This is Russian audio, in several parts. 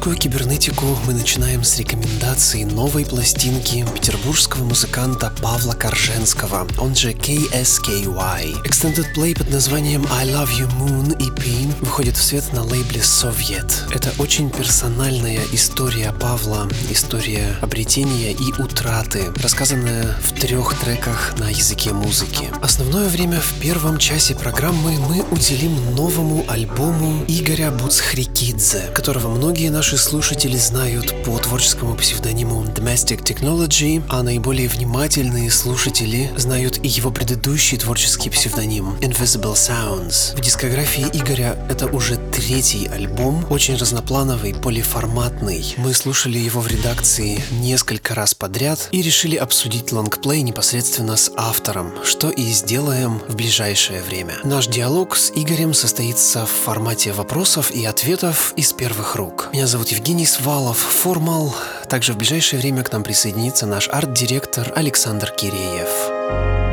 Русскую кибернетику мы начинаем с рекомендации новой пластинки петербургского музыканта Павла Корженского, он же KSKY. Extended Play под названием I Love You Moon EP выходит в свет на лейбле Soviet. Это очень персональная история Павла, история обретения и утраты, рассказанная в трех треках на языке музыки. Основное время в первом часе программы мы уделим новому альбому Игоря Буцхрикидзе, которого многие наши слушатели знают по творческому псевдониму Domestic Technology, а наиболее внимательные слушатели знают и его предыдущий творческий псевдоним Invisible Sounds. В дискографии Игоря это уже третий альбом, очень разноплановый, полиформатный. Мы слушали его в редакции несколько раз подряд и решили обсудить лонгплей непосредственно с автором, что и сделаем в ближайшее время. Наш диалог с Игорем состоится в формате вопросов и ответов из первых рук. Меня зовут Евгений Свалов, Формал. Также в ближайшее время к нам присоединится наш арт-директор Александр Киреев.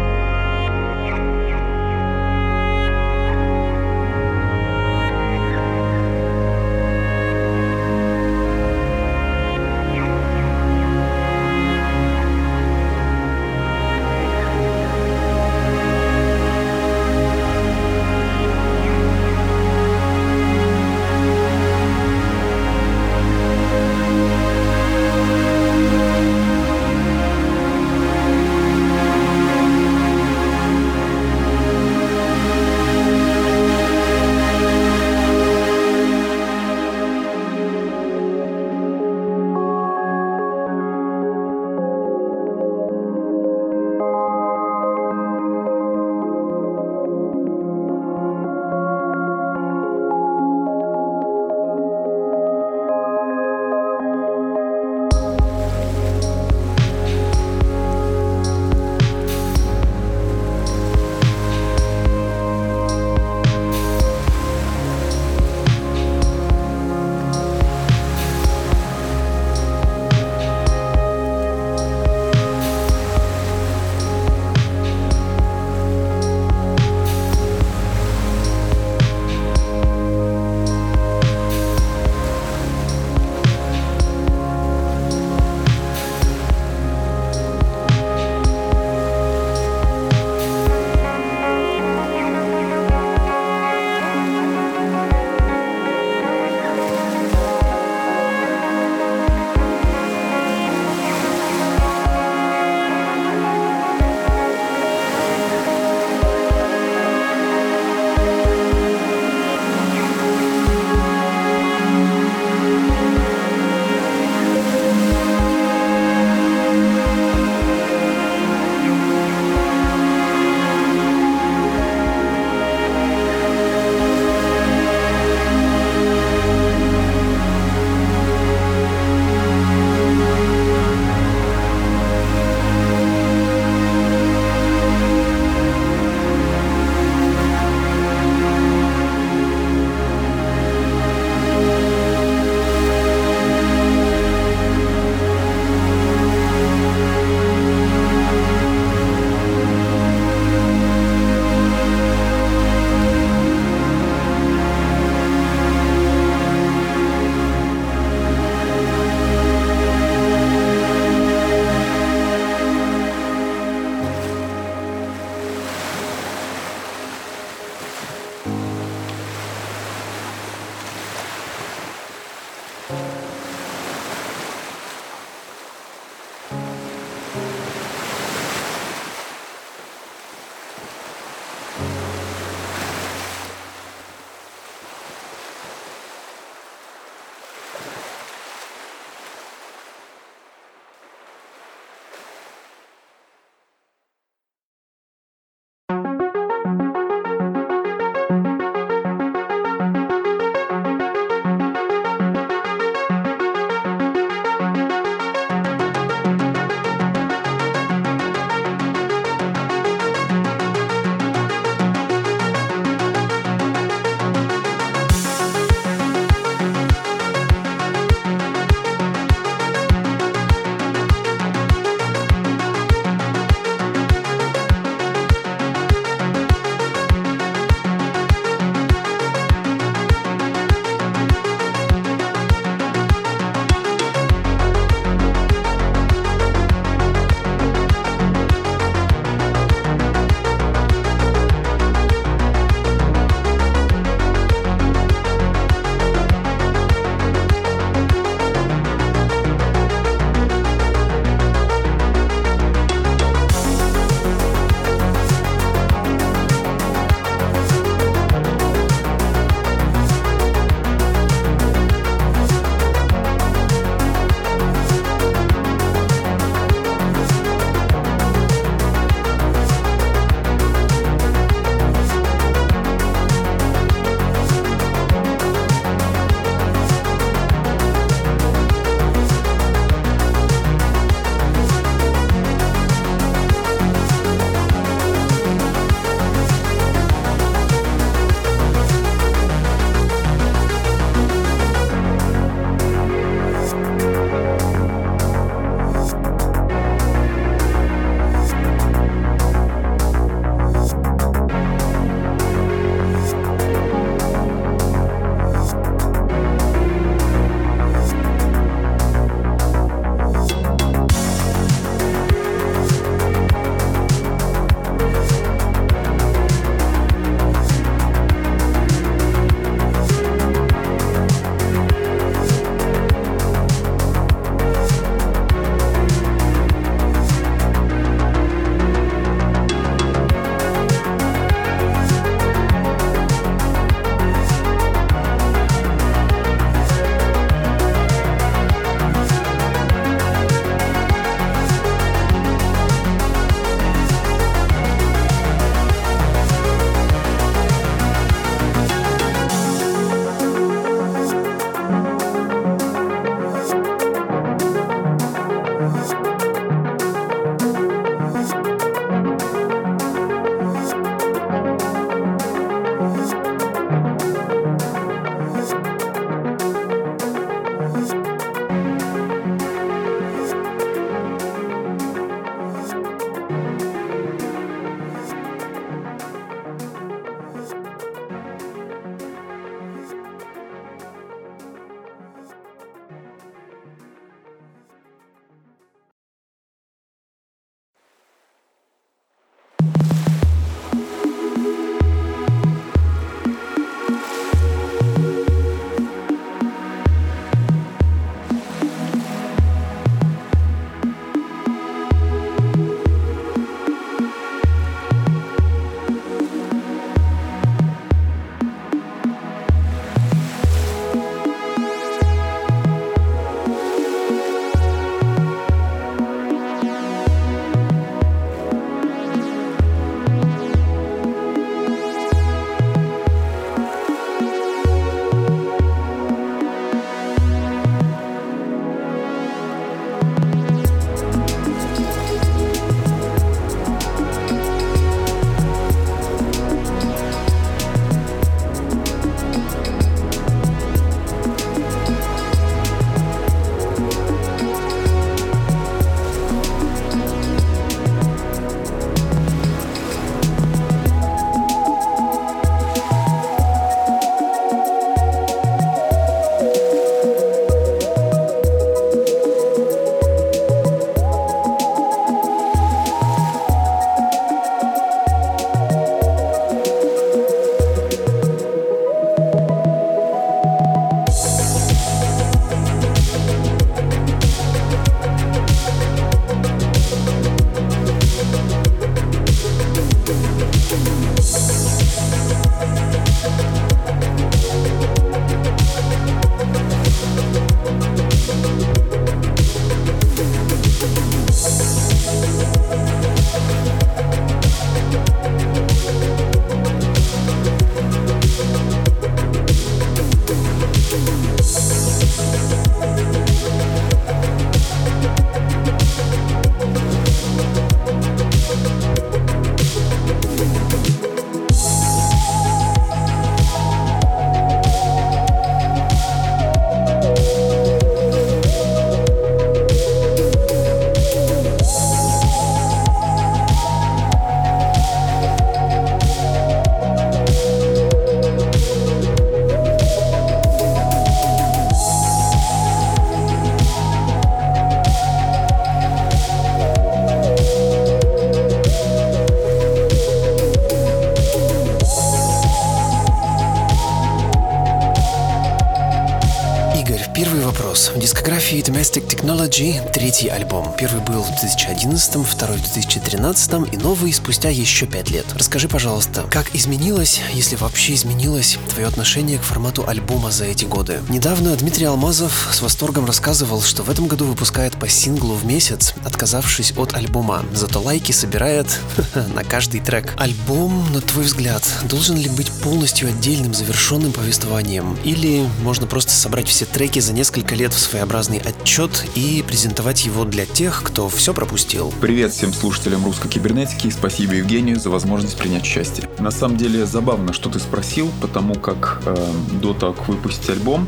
Technology третий альбом. Первый был в 2011, второй в 2013 и новый спустя еще пять лет. Расскажи, пожалуйста, как изменилось, если вообще изменилось, твое отношение к формату альбома за эти годы? Недавно Дмитрий Алмазов с восторгом рассказывал, что в этом году выпускает по синглу в месяц, отказавшись от альбома. Зато лайки собирает на каждый трек. Альбом, на твой взгляд, должен ли быть полностью отдельным завершенным повествованием? Или можно просто собрать все треки за несколько лет в своеобразный отчет и презентовать его для тех, кто все пропустил? Привет всем слушателям русской кибернетики и спасибо Евгению за возможность принять участие. На самом деле забавно, что ты спросил, потому как э, до того, как выпустить альбом,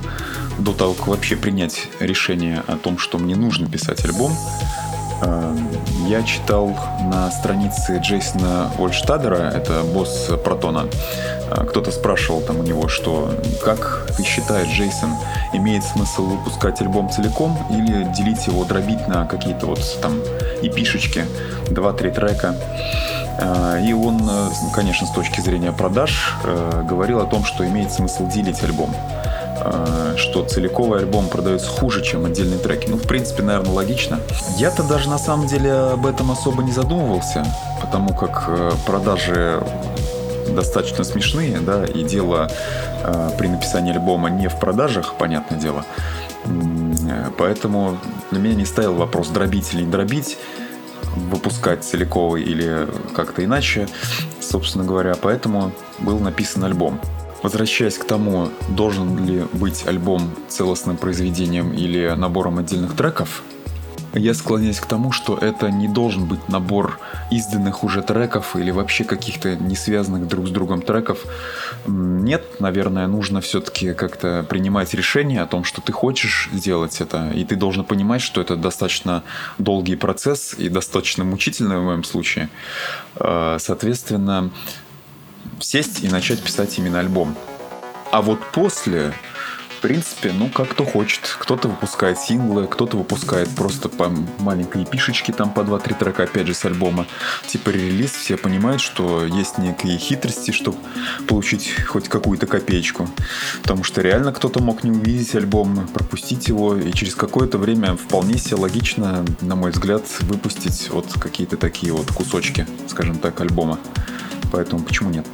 до того, как вообще принять решение о том, что мне нужно писать альбом, э, я читал на странице Джейсона Ольштадера, это босс Протона, кто-то спрашивал там у него, что как ты считаешь, Джейсон, имеет смысл выпускать альбом целиком или делить его, дробить на какие-то вот там эпишечки, 2-3 трека. Э, и он, конечно, с точки зрения продаж, говорил о том, что имеет смысл делить альбом. Э, что целиковый альбом продается хуже, чем отдельные треки. Ну, в принципе, наверное, логично. Я-то даже на самом деле об этом особо не задумывался, потому как э, продажи достаточно смешные, да, и дело э, при написании альбома не в продажах, понятное дело. Поэтому для меня не стоял вопрос дробить или не дробить, выпускать целиковый или как-то иначе, собственно говоря. Поэтому был написан альбом. Возвращаясь к тому, должен ли быть альбом целостным произведением или набором отдельных треков, я склоняюсь к тому, что это не должен быть набор изданных уже треков или вообще каких-то не связанных друг с другом треков. Нет, наверное, нужно все-таки как-то принимать решение о том, что ты хочешь сделать это, и ты должен понимать, что это достаточно долгий процесс и достаточно мучительный в моем случае. Э, соответственно, сесть и начать писать именно альбом. А вот после, в принципе, ну, как кто хочет. Кто-то выпускает синглы, кто-то выпускает просто по маленькой пишечке, там по 2-3 трека, опять же, с альбома. Типа релиз, все понимают, что есть некие хитрости, чтобы получить хоть какую-то копеечку. Потому что реально кто-то мог не увидеть альбом, пропустить его, и через какое-то время вполне себе логично, на мой взгляд, выпустить вот какие-то такие вот кусочки, скажем так, альбома. Поэтому почему нет?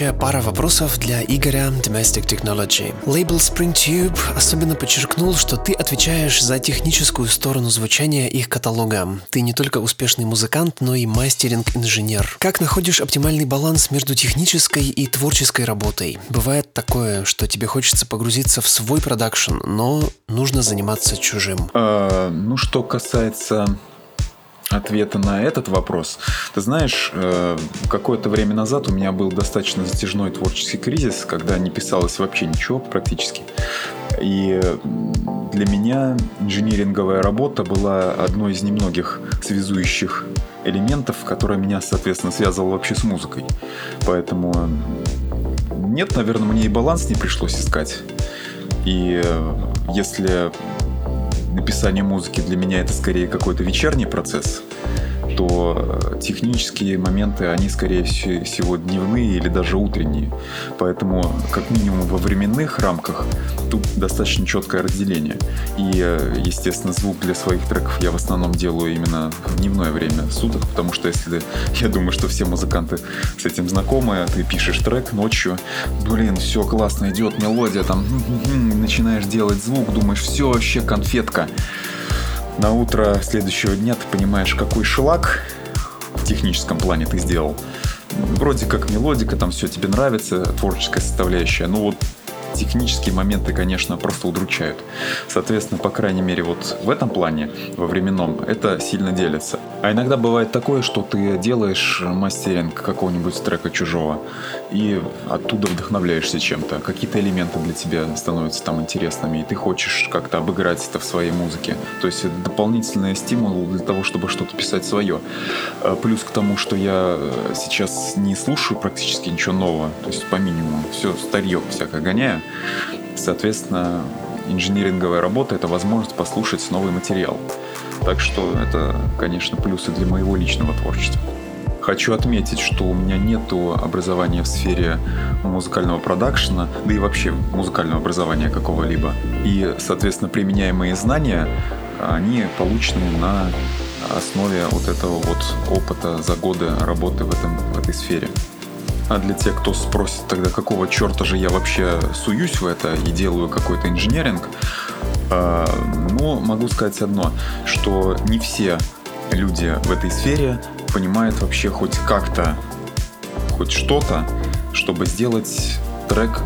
Следующая пара вопросов для Игоря Domestic Technology. Лейбл Spring Tube особенно подчеркнул, что ты отвечаешь за техническую сторону звучания их каталога. Ты не только успешный музыкант, но и мастеринг-инженер. Как находишь оптимальный баланс между технической и творческой работой? Бывает такое, что тебе хочется погрузиться в свой продакшн, но нужно заниматься чужим. А, ну, что касается ответа на этот вопрос. Ты знаешь, э, какое-то время назад у меня был достаточно затяжной творческий кризис, когда не писалось вообще ничего практически. И для меня инжиниринговая работа была одной из немногих связующих элементов, которая меня, соответственно, связывала вообще с музыкой. Поэтому нет, наверное, мне и баланс не пришлось искать. И э, если написание музыки для меня это скорее какой-то вечерний процесс, то э, технические моменты, они скорее всего дневные или даже утренние. Поэтому, как минимум во временных рамках, тут достаточно четкое разделение. И, э, естественно, звук для своих треков я в основном делаю именно в дневное время суток, потому что если, я думаю, что все музыканты с этим знакомы, ты пишешь трек ночью, блин, все классно идет, мелодия, там, начинаешь делать звук, думаешь, все вообще конфетка на утро следующего дня ты понимаешь, какой шлак в техническом плане ты сделал. Вроде как мелодика, там все тебе нравится, творческая составляющая. Ну вот технические моменты, конечно, просто удручают. Соответственно, по крайней мере, вот в этом плане, во временном, это сильно делится. А иногда бывает такое, что ты делаешь мастеринг какого-нибудь трека чужого, и оттуда вдохновляешься чем-то. Какие-то элементы для тебя становятся там интересными, и ты хочешь как-то обыграть это в своей музыке. То есть это дополнительный стимул для того, чтобы что-то писать свое. А плюс к тому, что я сейчас не слушаю практически ничего нового, то есть по минимуму, все старье всякое гоняю, Соответственно, инжиниринговая работа — это возможность послушать новый материал. Так что это, конечно, плюсы для моего личного творчества. Хочу отметить, что у меня нет образования в сфере музыкального продакшена, да и вообще музыкального образования какого-либо. И, соответственно, применяемые знания, они получены на основе вот этого вот опыта за годы работы в, этом, в этой сфере. А для тех, кто спросит тогда, какого черта же я вообще суюсь в это и делаю какой-то инженеринг, э, ну, могу сказать одно, что не все люди в этой сфере понимают вообще хоть как-то, хоть что-то, чтобы сделать трек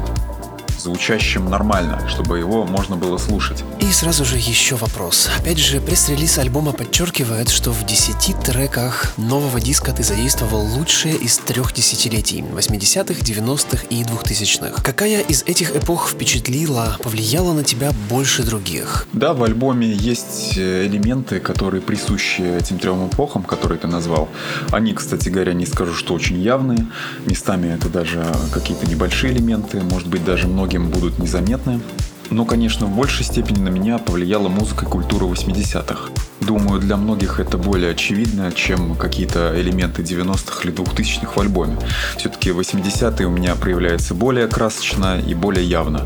звучащим нормально, чтобы его можно было слушать. И сразу же еще вопрос. Опять же, пресс-релиз альбома подчеркивает, что в 10 треках нового диска ты задействовал лучшие из трех десятилетий – 80-х, 90-х и 2000-х. Какая из этих эпох впечатлила, повлияла на тебя больше других? Да, в альбоме есть э, элементы, которые присущи этим трем эпохам, которые ты назвал. Они, кстати говоря, не скажу, что очень явные. Местами это даже какие-то небольшие элементы, может быть, даже многие многим будут незаметны. Но, конечно, в большей степени на меня повлияла музыка и культура 80-х. Думаю, для многих это более очевидно, чем какие-то элементы 90-х или 2000-х в альбоме. Все-таки 80-е у меня проявляются более красочно и более явно.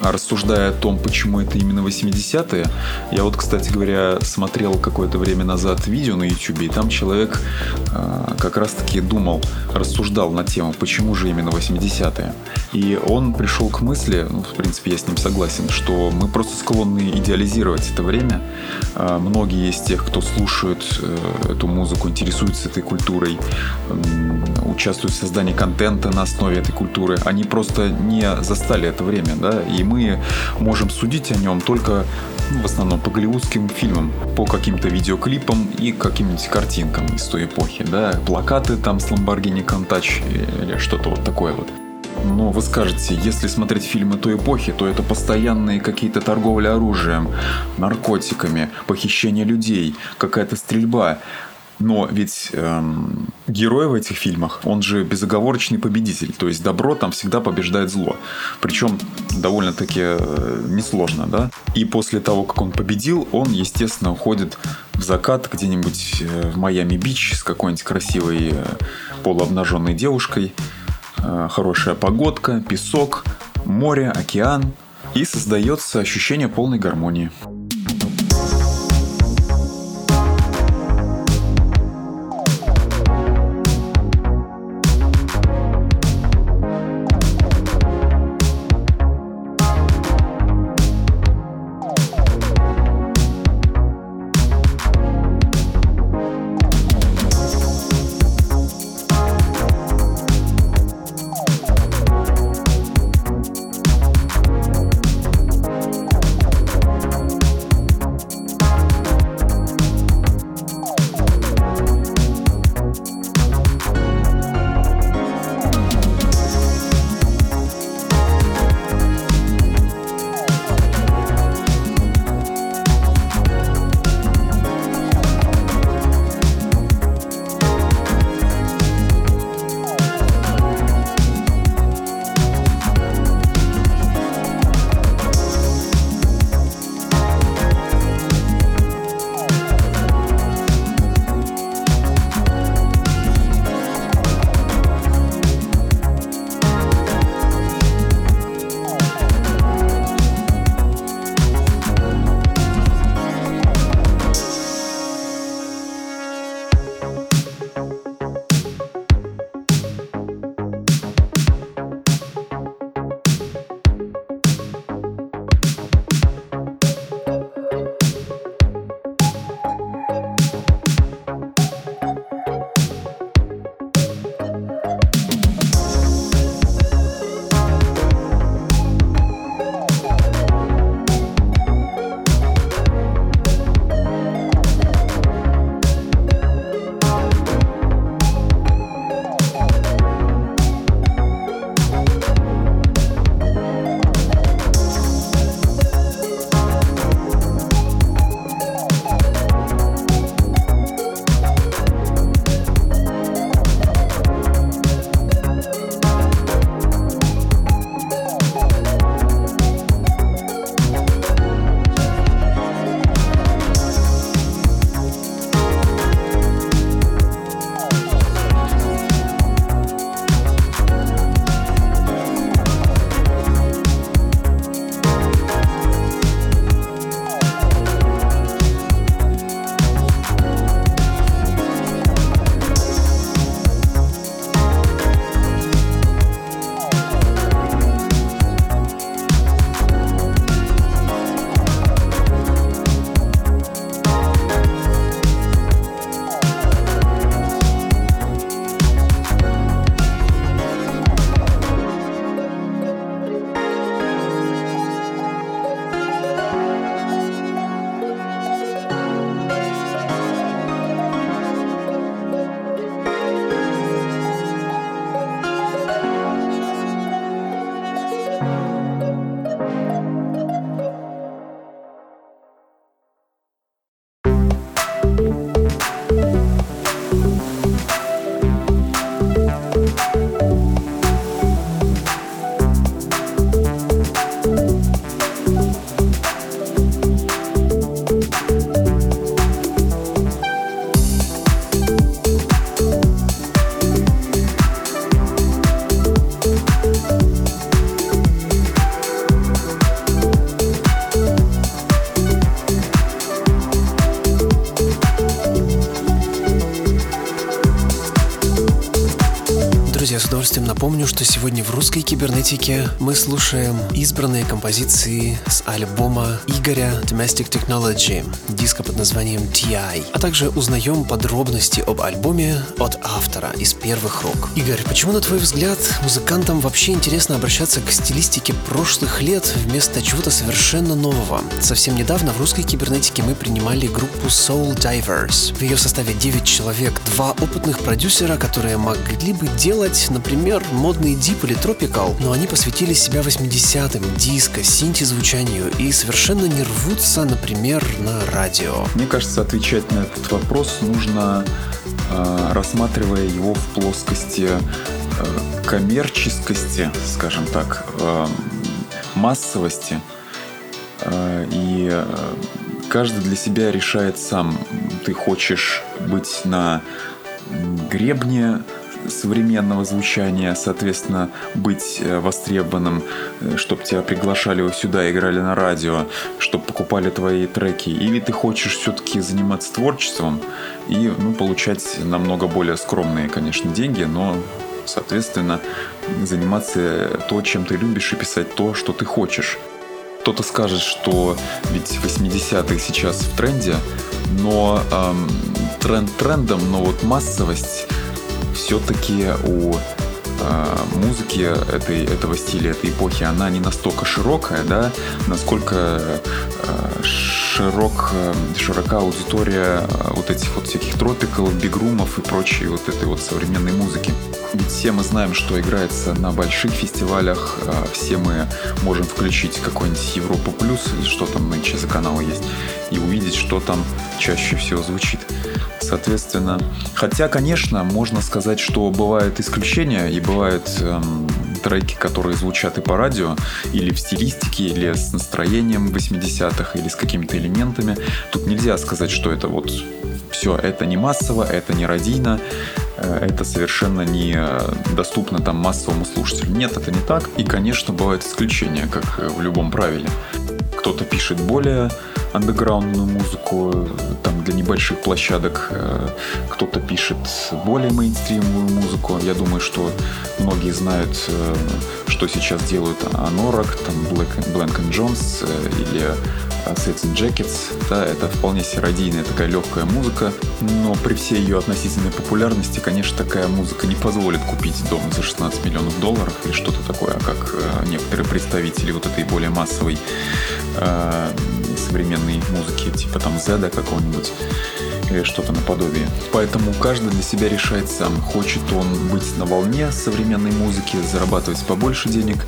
А рассуждая о том, почему это именно 80-е, я вот, кстати говоря, смотрел какое-то время назад видео на YouTube, и там человек э, как раз-таки думал, рассуждал на тему, почему же именно 80-е. И он пришел к мысли, ну, в принципе, я с ним согласен, что мы просто склонны идеализировать это время. Э, многие из тех, кто слушает э, эту музыку, интересуются этой культурой, э, участвуют в создании контента на основе этой культуры, они просто не застали это время, да, и мы можем судить о нем только ну, в основном по голливудским фильмам, по каким-то видеоклипам и каким-нибудь картинкам из той эпохи, да, плакаты там с Lamborghini Countach или что-то вот такое вот. Но вы скажете, если смотреть фильмы той эпохи, то это постоянные какие-то торговли оружием, наркотиками, похищение людей, какая-то стрельба. Но ведь эм, герой в этих фильмах, он же безоговорочный победитель. То есть добро там всегда побеждает зло. Причем довольно-таки э, несложно, да? И после того, как он победил, он, естественно, уходит в закат где-нибудь э, в Майами-Бич с какой-нибудь красивой э, полуобнаженной девушкой. Хорошая погодка, песок, море, океан. И создается ощущение полной гармонии. Удовольствием напомню, что сегодня в русской кибернетике мы слушаем избранные композиции с альбома Игоря Domestic Technology, диска под названием TI, а также узнаем подробности об альбоме от автора из первых рук. Игорь, почему, на твой взгляд, музыкантам вообще интересно обращаться к стилистике прошлых лет вместо чего-то совершенно нового? Совсем недавно в русской кибернетике мы принимали группу Soul Divers. В ее составе 9 человек, два опытных продюсера, которые могли бы делать, например, модный дип или тропикал, но они посвятили себя 80-м, диско, синти-звучанию и совершенно не рвутся, например, на радио. Мне кажется, отвечать на этот вопрос нужно, э, рассматривая его в плоскости э, коммерческости, скажем так, э, массовости. И каждый для себя решает сам. Ты хочешь быть на гребне современного звучания, соответственно, быть э, востребованным, э, чтобы тебя приглашали сюда, играли на радио, чтобы покупали твои треки, или ты хочешь все-таки заниматься творчеством и ну, получать намного более скромные, конечно, деньги, но соответственно, заниматься то, чем ты любишь, и писать то, что ты хочешь. Кто-то скажет, что ведь 80-е сейчас в тренде, но эм, тренд трендом, но вот массовость все-таки у музыки этой, этого стиля, этой эпохи, она не настолько широкая, да, насколько э, широк, э, широка аудитория вот этих вот всяких тропиков, бигрумов и прочей вот этой вот современной музыки. Ведь все мы знаем, что играется на больших фестивалях, все мы можем включить какой-нибудь Европу Плюс или что там нынче за каналы есть, и увидеть, что там чаще всего звучит. Соответственно, хотя, конечно, можно сказать, что бывают исключения и бывают эм, треки, которые звучат и по радио, или в стилистике, или с настроением 80-х, или с какими-то элементами. Тут нельзя сказать, что это вот все, это не массово, это не радийно, э, это совершенно не доступно там массовому слушателю. Нет, это не так. И, конечно, бывают исключения, как в любом правиле. Кто-то пишет более андеграундную музыку там для небольших площадок. Э, кто-то пишет более мейнстримовую музыку. Я думаю, что многие знают, э, что сейчас делают Анорак, там Black, Blank and Jones э, или Sets and Jackets. Да, это вполне серодийная такая легкая музыка, но при всей ее относительной популярности, конечно, такая музыка не позволит купить дом за 16 миллионов долларов или что-то такое, как некоторые представители вот этой более массовой современной музыки, типа там Зеда какого-нибудь или что-то наподобие. Поэтому каждый для себя решает сам, хочет он быть на волне современной музыки, зарабатывать побольше денег,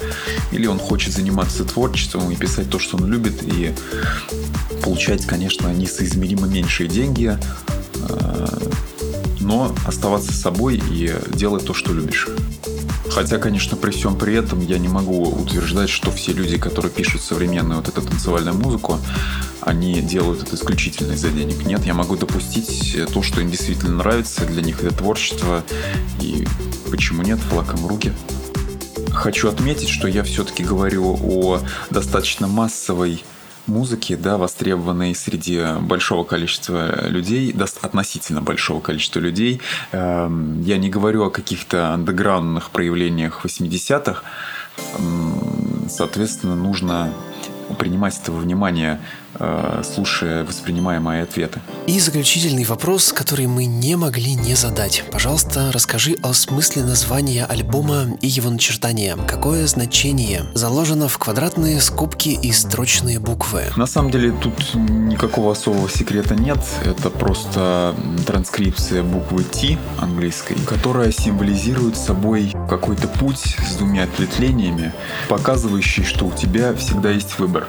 или он хочет заниматься творчеством и писать то, что он любит, и получать, конечно, несоизмеримо меньшие деньги, э, но оставаться собой и делать то, что любишь. Хотя, конечно, при всем при этом я не могу утверждать, что все люди, которые пишут современную вот эту танцевальную музыку, они делают это исключительно из-за денег. Нет, я могу допустить то, что им действительно нравится, для них это творчество, и почему нет, флаком руки. Хочу отметить, что я все-таки говорю о достаточно массовой музыки, да, востребованной среди большого количества людей, относительно большого количества людей. Эм, я не говорю о каких-то андеграундных проявлениях 80-х. Соответственно, нужно принимать это во внимание, э, слушая воспринимаемые ответы. И заключительный вопрос, который мы не могли не задать. Пожалуйста, расскажи о смысле названия альбома и его начертания. Какое значение заложено в квадратные скобки и строчные буквы? На самом деле тут никакого особого секрета нет. Это просто транскрипция буквы T английской, которая символизирует собой какой-то путь с двумя ответвлениями, показывающий, что у тебя всегда есть выбор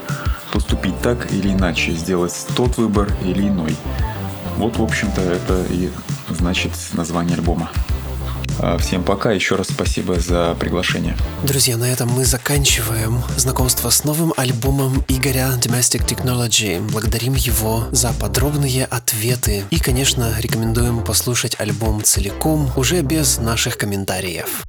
поступить так или иначе, сделать тот выбор или иной. Вот, в общем-то, это и значит название альбома. А, всем пока, еще раз спасибо за приглашение. Друзья, на этом мы заканчиваем знакомство с новым альбомом Игоря Domestic Technology. Благодарим его за подробные ответы и, конечно, рекомендуем послушать альбом целиком, уже без наших комментариев.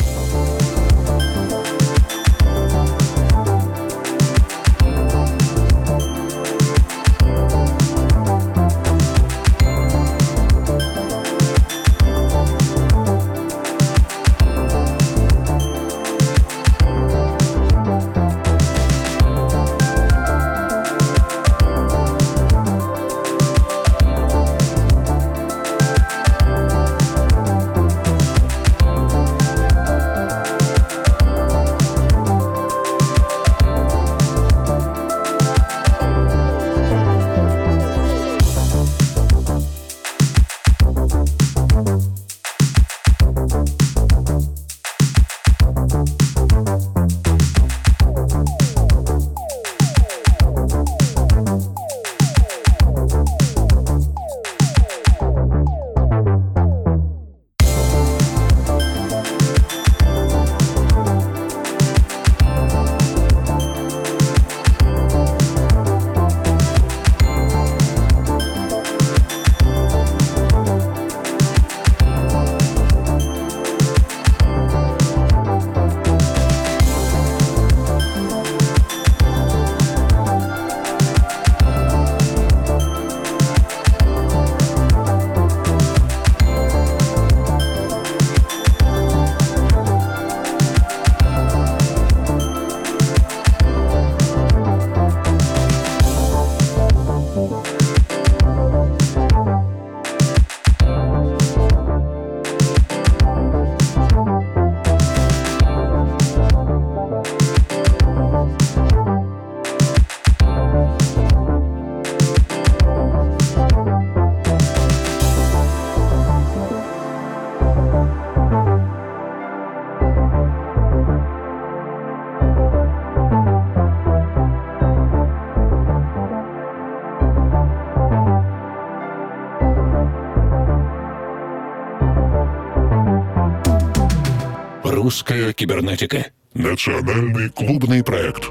Русская кибернетика. Национальный клубный проект.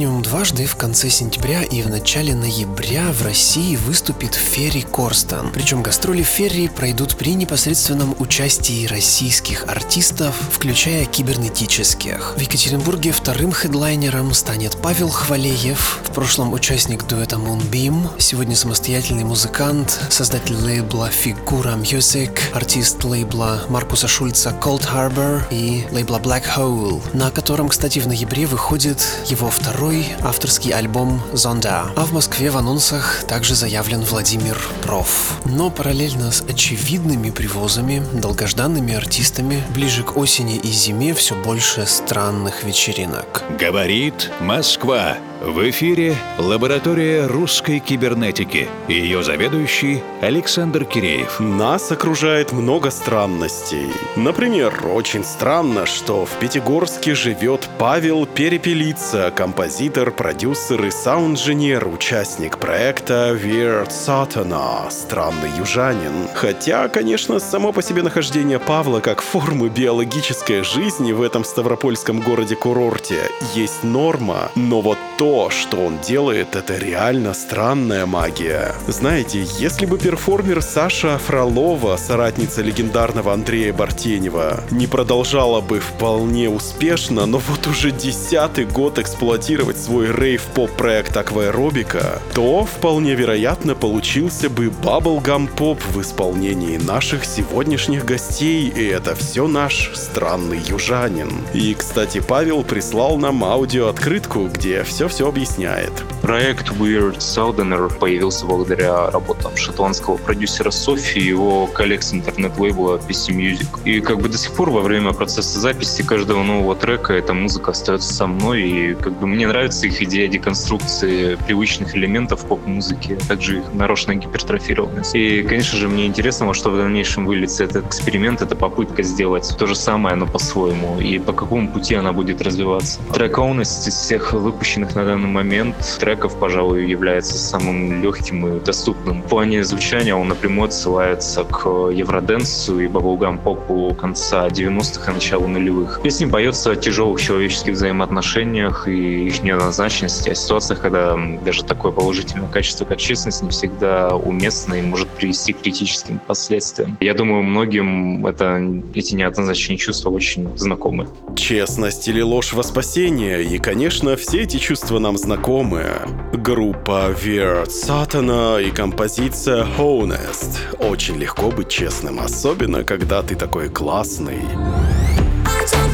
минимум Дважды в конце сентября и в начале ноября в России выступит Ферри Корстон. Причем гастроли Ферри пройдут при непосредственном участии российских артистов, включая кибернетических. В Екатеринбурге вторым хедлайнером станет Павел Хвалеев, в прошлом участник дуэта Moonbeam, сегодня самостоятельный музыкант, создатель лейбла Figura Music, артист лейбла Маркуса Шульца Cold Harbor и лейбла Black Hole, на котором, кстати, в ноябре выходит его второй авторский альбом «Зонда». А в Москве в анонсах также заявлен Владимир Проф. Но параллельно с очевидными привозами, долгожданными артистами, ближе к осени и зиме все больше странных вечеринок. Говорит Москва. В эфире лаборатория русской кибернетики. Ее заведующий Александр Киреев. Нас окружает много странностей. Например, очень странно, что в Пятигорске живет Павел Перепелица, композитор, продюсер и саунд-инженер, участник проекта Weird Satana, странный южанин. Хотя, конечно, само по себе нахождение Павла как формы биологической жизни в этом ставропольском городе-курорте есть норма, но вот то, то, что он делает, это реально странная магия. Знаете, если бы перформер Саша Фролова, соратница легендарного Андрея Бартенева, не продолжала бы вполне успешно, но вот уже десятый год эксплуатировать свой рейв-поп проект Акваэробика, то вполне вероятно получился бы Bubblegum Pop в исполнении наших сегодняшних гостей, и это все наш странный южанин. И, кстати, Павел прислал нам аудиооткрытку, где все-все все объясняет. Проект Weird Southerner появился благодаря работам шотландского продюсера Софи и его коллег с интернет-лейбла PC Music. И как бы до сих пор во время процесса записи каждого нового трека эта музыка остается со мной, и как бы мне нравится их идея деконструкции привычных элементов поп-музыки, а также их нарочная гипертрофированность. И, конечно же, мне интересно, во что в дальнейшем выльется этот эксперимент, это попытка сделать то же самое, но по-своему, и по какому пути она будет развиваться. Трек из всех выпущенных на данный момент треков, пожалуй, является самым легким и доступным. В плане звучания он напрямую отсылается к евроденсу и баблгам попу конца 90-х и начала нулевых. Песня поется о тяжелых человеческих взаимоотношениях и их неоднозначности, о ситуациях, когда даже такое положительное качество, как честность, не всегда уместно и может привести к критическим последствиям. Я думаю, многим это, эти неоднозначные чувства очень знакомы. Честность или ложь во спасение, и, конечно, все эти чувства нам знакомы. Группа Weird Satana и композиция Honest. Очень легко быть честным, особенно когда ты такой классный.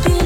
I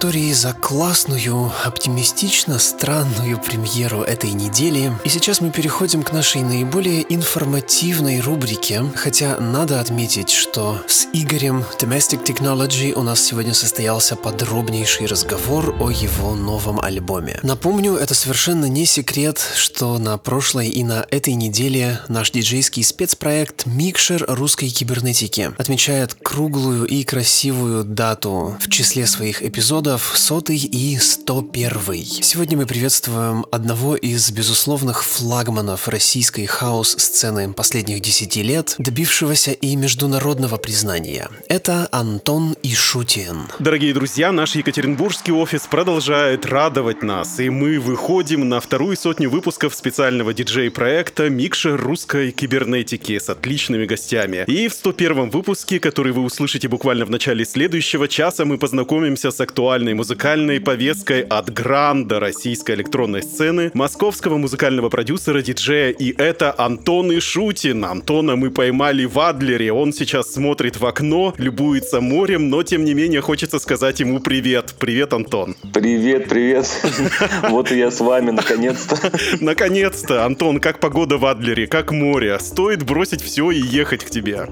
Лаборатории за классную, оптимистично странную премьеру этой недели. И сейчас мы переходим к нашей наиболее информативной рубрике. Хотя надо отметить, что с Игорем Domestic Technology у нас сегодня состоялся подробнейший разговор о его новом альбоме. Напомню, это совершенно не секрет, что на прошлой и на этой неделе наш диджейский спецпроект «Микшер русской кибернетики» отмечает круглую и красивую дату в числе своих эпизодов сотый и 101. Сегодня мы приветствуем одного из безусловных флагманов российской хаос-сцены последних десяти лет, добившегося и международного признания. Это Антон Ишутин. Дорогие друзья, наш екатеринбургский офис продолжает радовать нас, и мы выходим на вторую сотню выпусков специального диджей-проекта «Микшер русской кибернетики» с отличными гостями. И в 101 выпуске, который вы услышите буквально в начале следующего часа, мы познакомимся с актуальной музыкальной повесткой от гранда российской электронной сцены, московского музыкального продюсера, диджея, и это Антон Ишутин. Антона мы поймали в Адлере, он сейчас смотрит в окно, любуется морем, но тем не менее хочется сказать ему привет. Привет, Антон. Привет, привет. Вот и я с вами, наконец-то. Наконец-то, Антон, как погода в Адлере, как море? Стоит бросить все и ехать к тебе.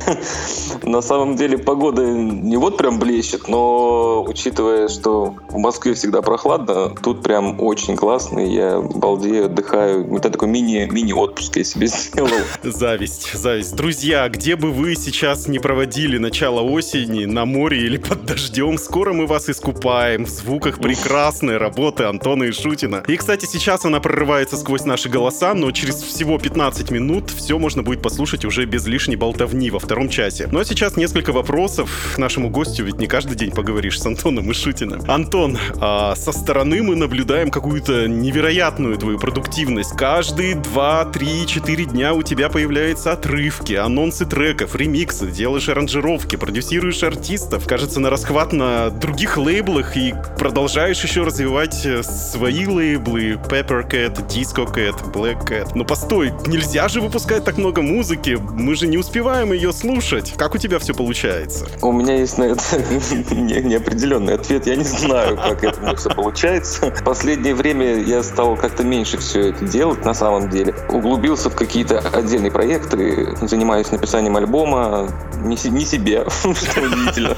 На самом деле погода не вот прям блещет, но учитывая, что в Москве всегда прохладно, тут прям очень классно, я балдею, отдыхаю. Это такой мини, мини-отпуск я себе сделал. Зависть, зависть. Друзья, где бы вы сейчас не проводили начало осени, на море или под дождем, скоро мы вас искупаем в звуках прекрасной работы Антона Ишутина. И, кстати, сейчас она прорывается сквозь наши голоса, но через всего 15 минут все можно будет послушать уже без лишней болтовни во втором часе. Ну а сейчас несколько вопросов нашему гостю, ведь не каждый день поговоришь с Антоном Ишутиным. Антон, а со стороны мы наблюдаем какую-то невероятную твою продуктивность. Каждые 2, 3, 4 дня у тебя появляются отрывки, анонсы треков, ремиксы, делаешь аранжировки, продюсируешь артистов. Кажется, на расхват на других лейблах и продолжаешь еще развивать э, свои лейблы Pepper Cat, Disco Cat, Black Cat. Но постой, нельзя же выпускать так много музыки, мы же не успеваем ее слушать. Как у тебя все получается? У меня есть на это не- неопределенный ответ. Я не знаю, как это у все получается. В последнее время я стал как-то меньше все это делать на самом деле. Углубился в какие-то отдельные проекты, занимаюсь написанием альбома, не, не себе, что удивительно.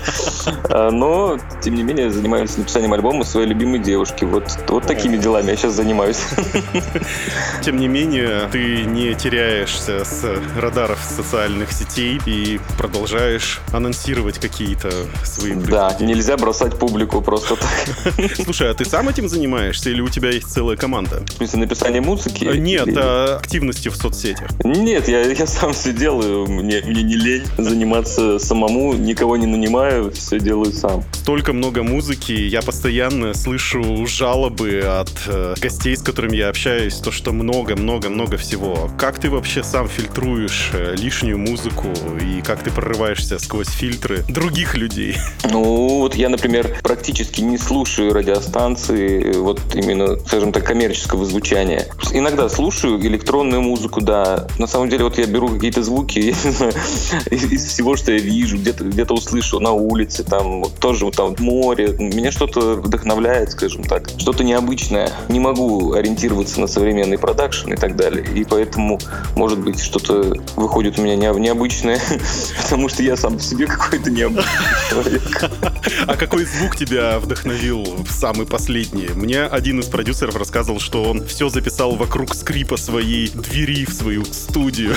А, Но, тем не менее, занимаюсь написанием альбома своей любимой девушки. Вот, вот такими делами я сейчас занимаюсь. Тем не менее, ты не теряешься с радаров социальных сетей и продолжаешь анонсировать какие-то свои Да, нельзя бросать публику просто так. Слушай, а ты сам этим занимаешься или у тебя есть целая команда? В смысле, написание музыки? Э, Нет, Или- а активности в соцсетях. Нет, я, я сам все делаю. Мне, мне не лень заниматься самому, никого не нанимаю, все делаю сам. Столько много музыки, я постоянно слышу жалобы от э, гостей, с которыми я общаюсь, то, что много-много-много всего. Как ты вообще сам фильтруешь э, лишнюю музыку и как ты прорываешься сквозь фильтры других людей? Ну, вот я, например, практически не слушаю радиостанции, вот именно, скажем так, коммерческого звучания. Иногда слушаю электронную музыку, да. На самом деле, вот я беру какие-то звуки, из, всего, что я вижу, где-то где услышу на улице, там тоже там море. Меня что-то вдохновляет, скажем так, что-то необычное. Не могу ориентироваться на современный продакшн и так далее. И поэтому, может быть, что-то выходит у меня не- необычное, потому что я сам по себе какой-то необычный человек. А какой звук тебя вдохновил в самый последний? Мне один из продюсеров рассказывал, что он все записал вокруг скрипа своей двери в свою студию.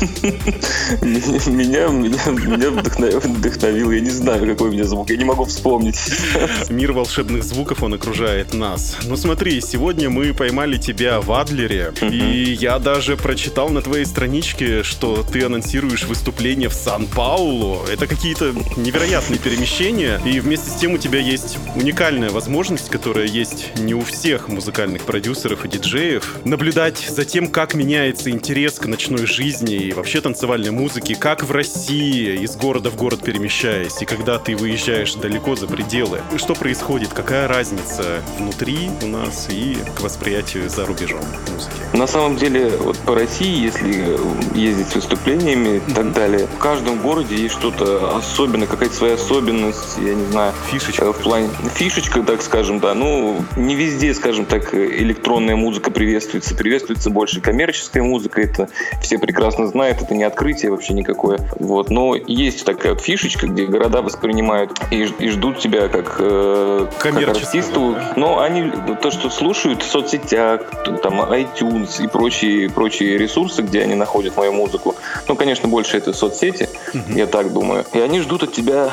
Меня, меня, вдохновил, я не знаю, какой у меня звук, я не могу вспомнить. Мир волшебных звуков, он окружает нас. Ну смотри, сегодня мы поймали тебя в Адлере, и я даже прочитал на твоей страничке, что ты анонсируешь выступление в Сан-Паулу. Это какие-то невероятные перемещения, и вместе с тем у тебя есть уникальная возможность, которая есть не у всех музыкальных продюсеров и диджеев, наблюдать за тем, как меняется интерес к ночной жизни и вообще танцевальной музыке, как в России, из города в город перемещаясь, и когда ты выезжаешь далеко за пределы. Что происходит, какая разница внутри у нас и к восприятию за рубежом музыки? На самом деле, вот по России, если ездить с выступлениями и так далее, в каждом городе есть что-то особенное, какая-то своя особенность, я не знаю. Фишечка. Э, В плане фишечка, так скажем, да. Ну, не везде, скажем так, электронная музыка приветствуется. Приветствуется больше коммерческая музыка. Это все прекрасно знают. Это не открытие вообще никакое. Вот. Но есть такая вот фишечка, где города воспринимают и, и ждут тебя как, э, как артисту. да? Но они то, что слушают в соцсетях, там iTunes и прочие, прочие ресурсы, где они находят мою музыку. Ну, конечно, больше это соцсети, я так думаю. И они ждут от тебя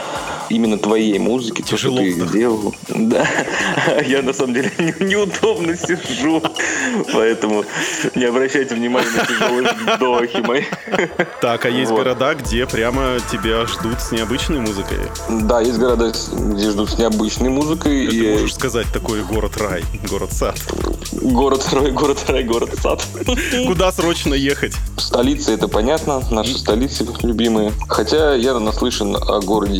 именно твоей музыки, то, что Тяжело ты сделал. Да. Я на самом деле не- неудобно сижу, поэтому не обращайте внимания на тяжелые вздохи мои. Так, а есть города, где прямо тебя ждут с необычной музыкой. Да, есть города, где ждут с необычной музыкой. Ты можешь сказать такой город-рай, город-сад. город рай, город рай, город сад. Куда срочно ехать? Столица, это понятно, наши столицы любимые. Хотя я наслышан о городе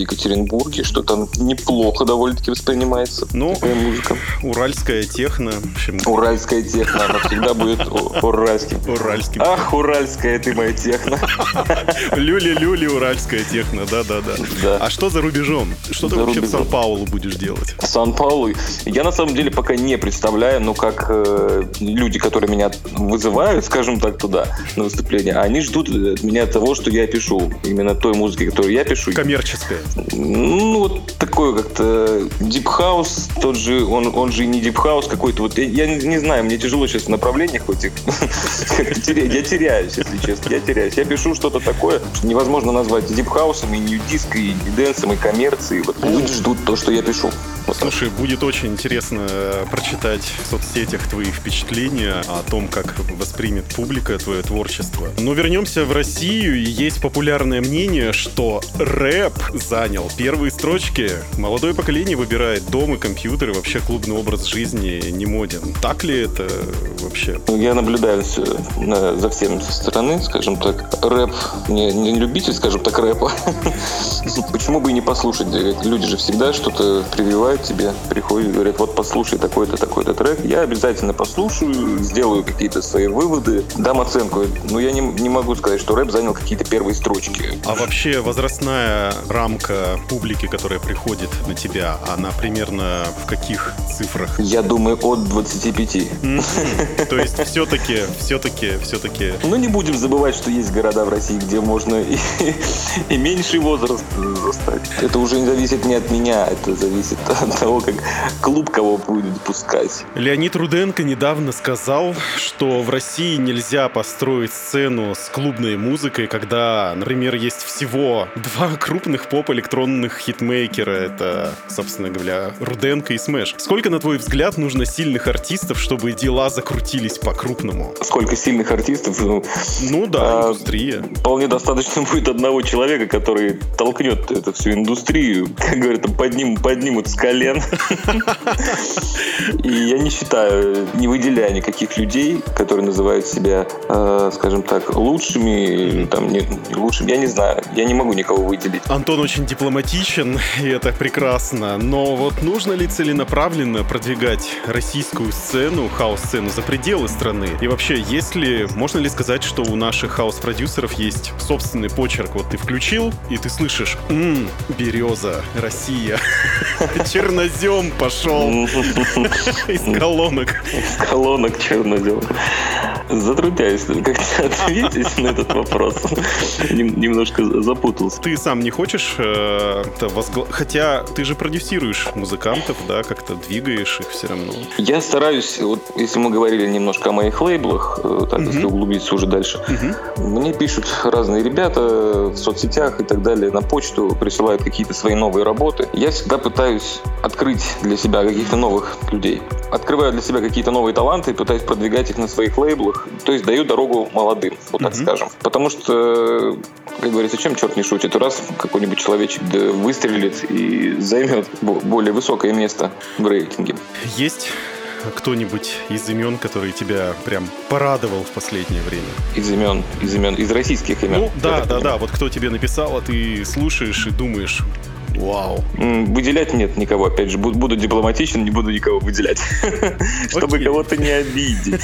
Екатеринбурге, что там неплохо довольно-таки воспринимается Ну, такая музыка. Уральская техно, общем, Уральская техно, она всегда будет уральским. уральским. Ах, уральская ты моя техно. Люли-люли, уральская техно, да-да-да. Да. А что за рубежом? Что ты вообще в. Сан-Паулу будешь делать? Сан-Паулу. Я на самом деле пока не представляю, но как э, люди, которые меня вызывают, скажем так, туда на выступление, они ждут от меня того, что я пишу. Именно той музыки, которую я пишу. Коммерческая. Ну, вот такой как-то House, тот же, он, он же и не House какой-то. Вот я, не, не знаю, мне тяжело сейчас в направлениях этих. Я теряюсь, если честно, я теряюсь. Я пишу что-то такое, что невозможно назвать House, и Disco, и дэнсом, и коммерцией. Вот люди ждут то, что я пишу. Вот. Слушай, будет очень интересно э, прочитать в соцсетях твои впечатления о том, как воспримет публика твое творчество. Но вернемся в Россию, и есть популярное мнение, что рэп занял первые строчки. Молодое поколение выбирает дом и компьютер, и вообще клубный образ жизни не моден. Так ли это вообще? Ну, Я наблюдаю всё, на- за всем со стороны, скажем так. Рэп, не, не любитель, скажем так, рэпа. Почему бы и не послушать? Люди же всегда что-то прививают тебе, приходят и говорят, вот послушай такой-то, такой-то трек. Я обязательно послушаю, сделаю какие-то свои выводы, дам оценку. Но я не, не могу сказать, что рэп занял какие-то первые строчки. А вообще возрастная рамка публики, которая приходит на тебя, она примерно в каких цифрах? Я думаю, от 25. Мгм. То есть все-таки, все-таки, все-таки Но не будем забывать, что есть города в России, где можно и, и меньший возраст застать. Это уже не зависит не от меня, это зависит от того, как клуб кого будет пускать. Леонид Руденко недавно сказал, что в России нельзя построить сцену с клубной музыкой, когда, например, есть всего два крупных поп-электронных хитмейкера. Это, собственно говоря, Руденко и Смэш. Сколько, на твой взгляд, нужно сильных артистов, чтобы дела закрутились по-крупному? Сколько сильных артистов, ну, Ну да, А, индустрия. вполне достаточно будет одного человека, который толкнет эту всю индустрию, как говорят, подним, поднимут с колен. И я не считаю, не выделяю никаких людей, которые называют себя, э, скажем так, лучшими, там, не, лучшими, я не знаю, я не могу никого выделить. Антон очень дипломатичен, и это прекрасно. Но вот нужно ли целенаправленно продвигать российскую сцену, хаос-сцену за пределы страны? И вообще, есть ли, можно ли сказать, что у наших хаос-продюсеров есть собственный почерк? Вот ты включил, и ты слышишь, «М, береза, Россия, чернозем пошел из колонок. колонок чернозем. Затрудняюсь как-то ответить на этот вопрос. Нем- Немножко запутался. Ты сам не хочешь э, это возгла- Хотя ты же продюсируешь музыкантов, да, как-то двигаешь их все равно. Я стараюсь, вот если мы говорили немножко о моих лейблах, э, так, если углубиться уже дальше, мне пишут разные ребята в соцсетях и так далее, на почту присылают какие-то свои новые работы. Я всегда пытаюсь открыть для себя каких-то новых людей. Открываю для себя какие-то новые таланты и пытаюсь продвигать их на своих лейблах. То есть даю дорогу молодым, вот так Мгм. скажем. Потому что, как говорится, чем черт не шутит, раз какой-нибудь человечек выстрелит и займет бо- более высокое место в рейтинге. Есть кто-нибудь из имен, который тебя прям порадовал в последнее время? Из имен, из имен, из российских имен. Ну, да, да, понимаю. да, вот кто тебе написал, а ты слушаешь и думаешь, Вау. Выделять нет никого, опять же, буду, буду дипломатичен, не буду никого выделять, чтобы кого-то не обидеть.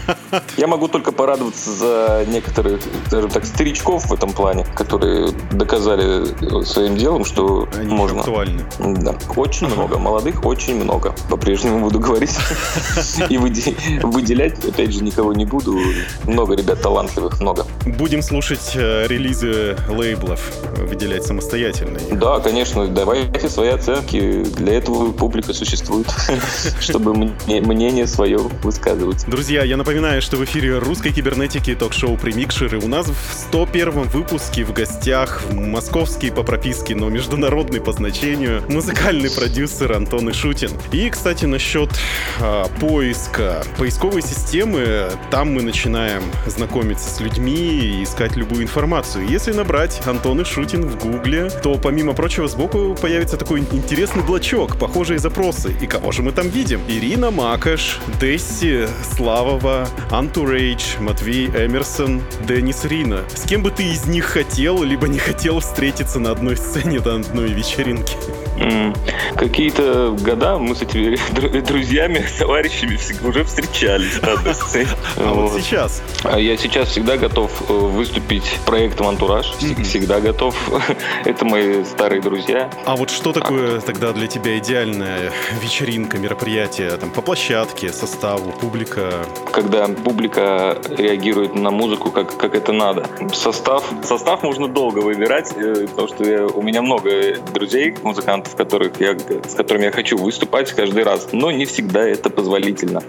Я могу только порадоваться за некоторых, скажем так, старичков в этом плане, которые доказали своим делом, что Они можно. актуальны. Да, очень много, молодых очень много. По-прежнему буду говорить. И выде- выделять, опять же, никого не буду. Много ребят талантливых, много. Будем слушать э, релизы лейблов, э, выделять самостоятельно. Да, конечно, давайте свои оценки. Для этого публика существует, чтобы мне- мнение свое высказывать. Друзья, я напоминаю, что в эфире русской кибернетики ток-шоу «Примикшеры». У нас в 101 выпуске в гостях московский по прописке, но международный по значению музыкальный продюсер Антон Ишутин. И, кстати, насчет а, поиска поисковой системы, там мы начинаем знакомиться с людьми и искать любую информацию. Если набрать Антон Ишутин в гугле, то, помимо прочего, сбоку появится такой интересный блочок, похожие запросы. И кого же мы там видим? Ирина Макаш, Десси Славова, Антурейдж, Матвей Эмерсон, Деннис Рина. С кем бы ты из них хотел, либо не хотел встретиться на одной сцене на одной вечеринке? Какие-то года мы с этими дру- друзьями, товарищами уже встречались на одной сцене. А вот Вот. сейчас А я сейчас всегда готов э, выступить проектом «Антураж». Вс- Всегда готов. Это мои старые друзья. А вот что такое тогда для тебя идеальная вечеринка, мероприятие там по площадке, составу, публика? когда публика реагирует на музыку как, как это надо. Состав, состав можно долго выбирать, э, потому что я- у меня много друзей, музыкантов, которых я, с которыми я хочу выступать каждый раз, но не всегда это позволительно.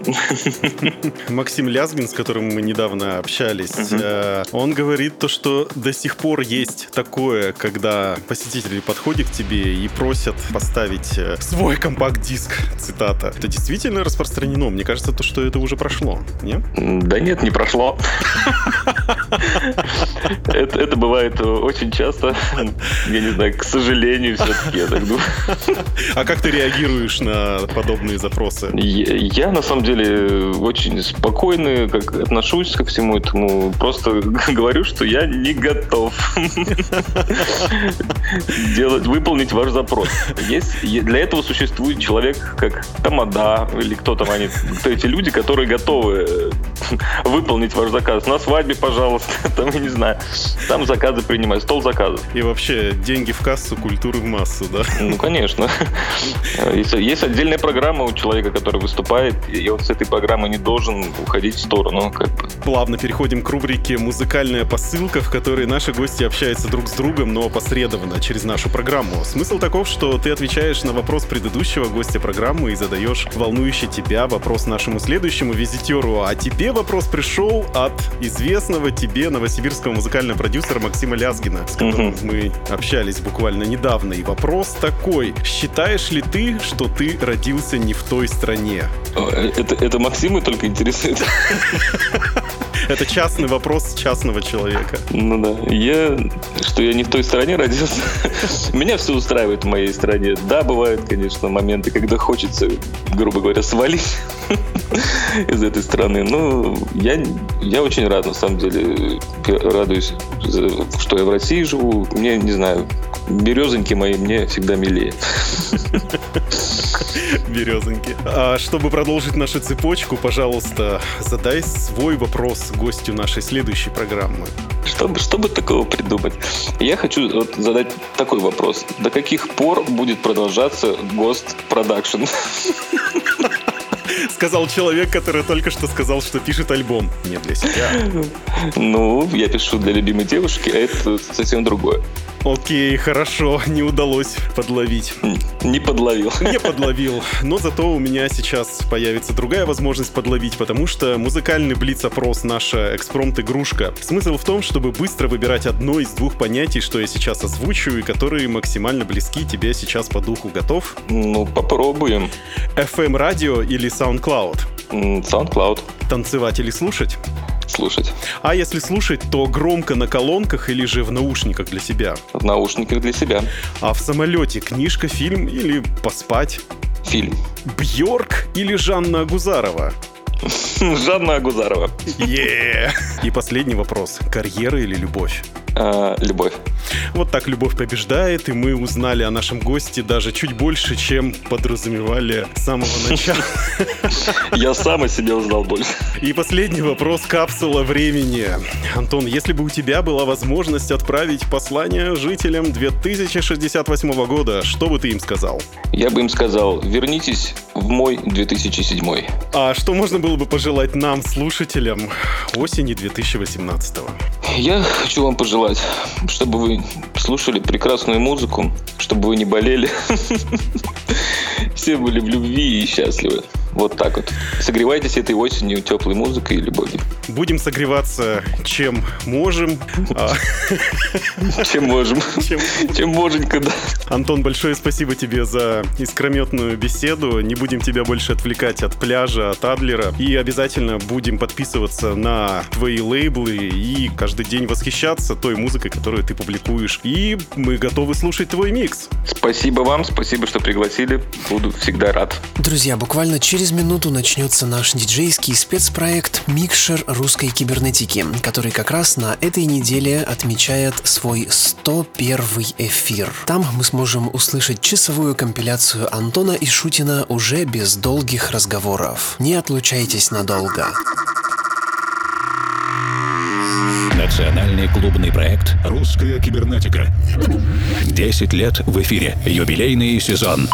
Максим Лязгин, с которым мы недавно общались, э, он говорит то, что до сих пор есть такое, когда посетители подходят к тебе и просят поставить э, свой компакт-диск, цитата. Это действительно распространено? Мне кажется, то, что это уже прошло, не? Да нет, не прошло. Это, это бывает очень часто. Я не знаю, к сожалению, все-таки, я так думаю. А как ты реагируешь на подобные запросы? Я, я, на самом деле очень спокойно как отношусь ко всему этому. Просто говорю, что я не готов делать, выполнить ваш запрос. Есть, для этого существует человек, как Тамада, или кто там они, кто эти люди, которые готовы э, выполнить ваш заказ. На свадьбе, пожалуйста, там, я не знаю, там заказы принимать, стол заказов. И вообще, деньги в кассу, культуры в массу, да? Ну, конечно. Есть, есть отдельная программа у человека, который выступает, и он с этой программы не должен уходить в сторону. Как бы. Плавно переходим к рубрике «Музыкальная посылка», в которой наши гости общаются друг с другом, но опосредованно через нашу программу. Смысл таков, что ты отвечаешь на вопрос предыдущего гостя программы и задаешь волнующий тебя вопрос нашему следующему визитеру. А тебе вопрос пришел от известного тебе новосибирского музыкального продюсера Максима Лязгина, с которым Мгм. мы общались буквально недавно. И вопрос такой. Считаешь ли ты, что ты родился не в той стране? Это, это Максима только интересует. Это частный вопрос частного человека. Ну да. Я, что я не в той стране родился. Меня все устраивает в моей стране. Да, бывают, конечно, моменты, когда хочется, грубо говоря, свалить из этой страны. Но я, я очень рад, на самом деле. Радуюсь, что я в России живу. Мне, не знаю, березоньки мои мне всегда милее. Березоньки. А чтобы продолжить нашу цепочку, пожалуйста, задай свой вопрос гостю нашей следующей программы. Чтобы, чтобы такого придумать? Я хочу вот задать такой вопрос. До каких пор будет продолжаться Ghost Production? Сказал человек, который только что сказал, что пишет альбом. Не для себя. Ну, я пишу для любимой девушки, а это совсем другое. Окей, хорошо, не удалось подловить. Не подловил. Не подловил, но зато у меня сейчас появится другая возможность подловить, потому что музыкальный блиц-опрос — наша экспромт-игрушка. Смысл в том, чтобы быстро выбирать одно из двух понятий, что я сейчас озвучу, и которые максимально близки тебе сейчас по духу. Готов? Ну, попробуем. FM-радио или SoundCloud? SoundCloud. Танцевать или слушать? Слушать. А если слушать, то громко на колонках или же в наушниках для себя? В наушниках для себя. А в самолете книжка, фильм или поспать? Фильм. Бьорк или Жанна Агузарова? Жанна Агузарова. Е. И последний вопрос. Карьера или любовь? э, любовь. Вот так любовь побеждает, и мы узнали о нашем госте даже чуть больше, чем подразумевали с самого начала. Я сам о себе узнал больше. И последний вопрос капсула времени. Антон, если бы у тебя была возможность отправить послание жителям 2068 года, что бы ты им сказал? Я бы им сказал, вернитесь в мой 2007. А что можно было бы пожелать нам, слушателям, осени 2018 Я хочу вам пожелать, чтобы вы слушали прекрасную музыку, чтобы вы не болели. Все были в любви и счастливы. Вот так вот. Согревайтесь этой осенью теплой музыкой и любовью. Будем согреваться чем можем. А, Чем можем. чем- моженько, да. Антон, большое спасибо тебе за искрометную беседу. Не будем тебя больше отвлекать от пляжа, от Адлера. И обязательно будем подписываться на твои лейблы и каждый день восхищаться той музыкой, которую ты публикуешь. И мы готовы слушать твой микс. Спасибо вам, спасибо, что пригласили. Буду всегда рад. Друзья, буквально через минуту начнется наш диджейский спецпроект «Микшер русской кибернетики», который как раз на этой неделе отмечает свой 101 эфир. Там мы сможем услышать часовую компиляцию Антона и Шутина уже без долгих разговоров. Не отлучайтесь надолго. Национальный клубный проект Русская кибернетика. 10 лет в эфире. Юбилейный сезон.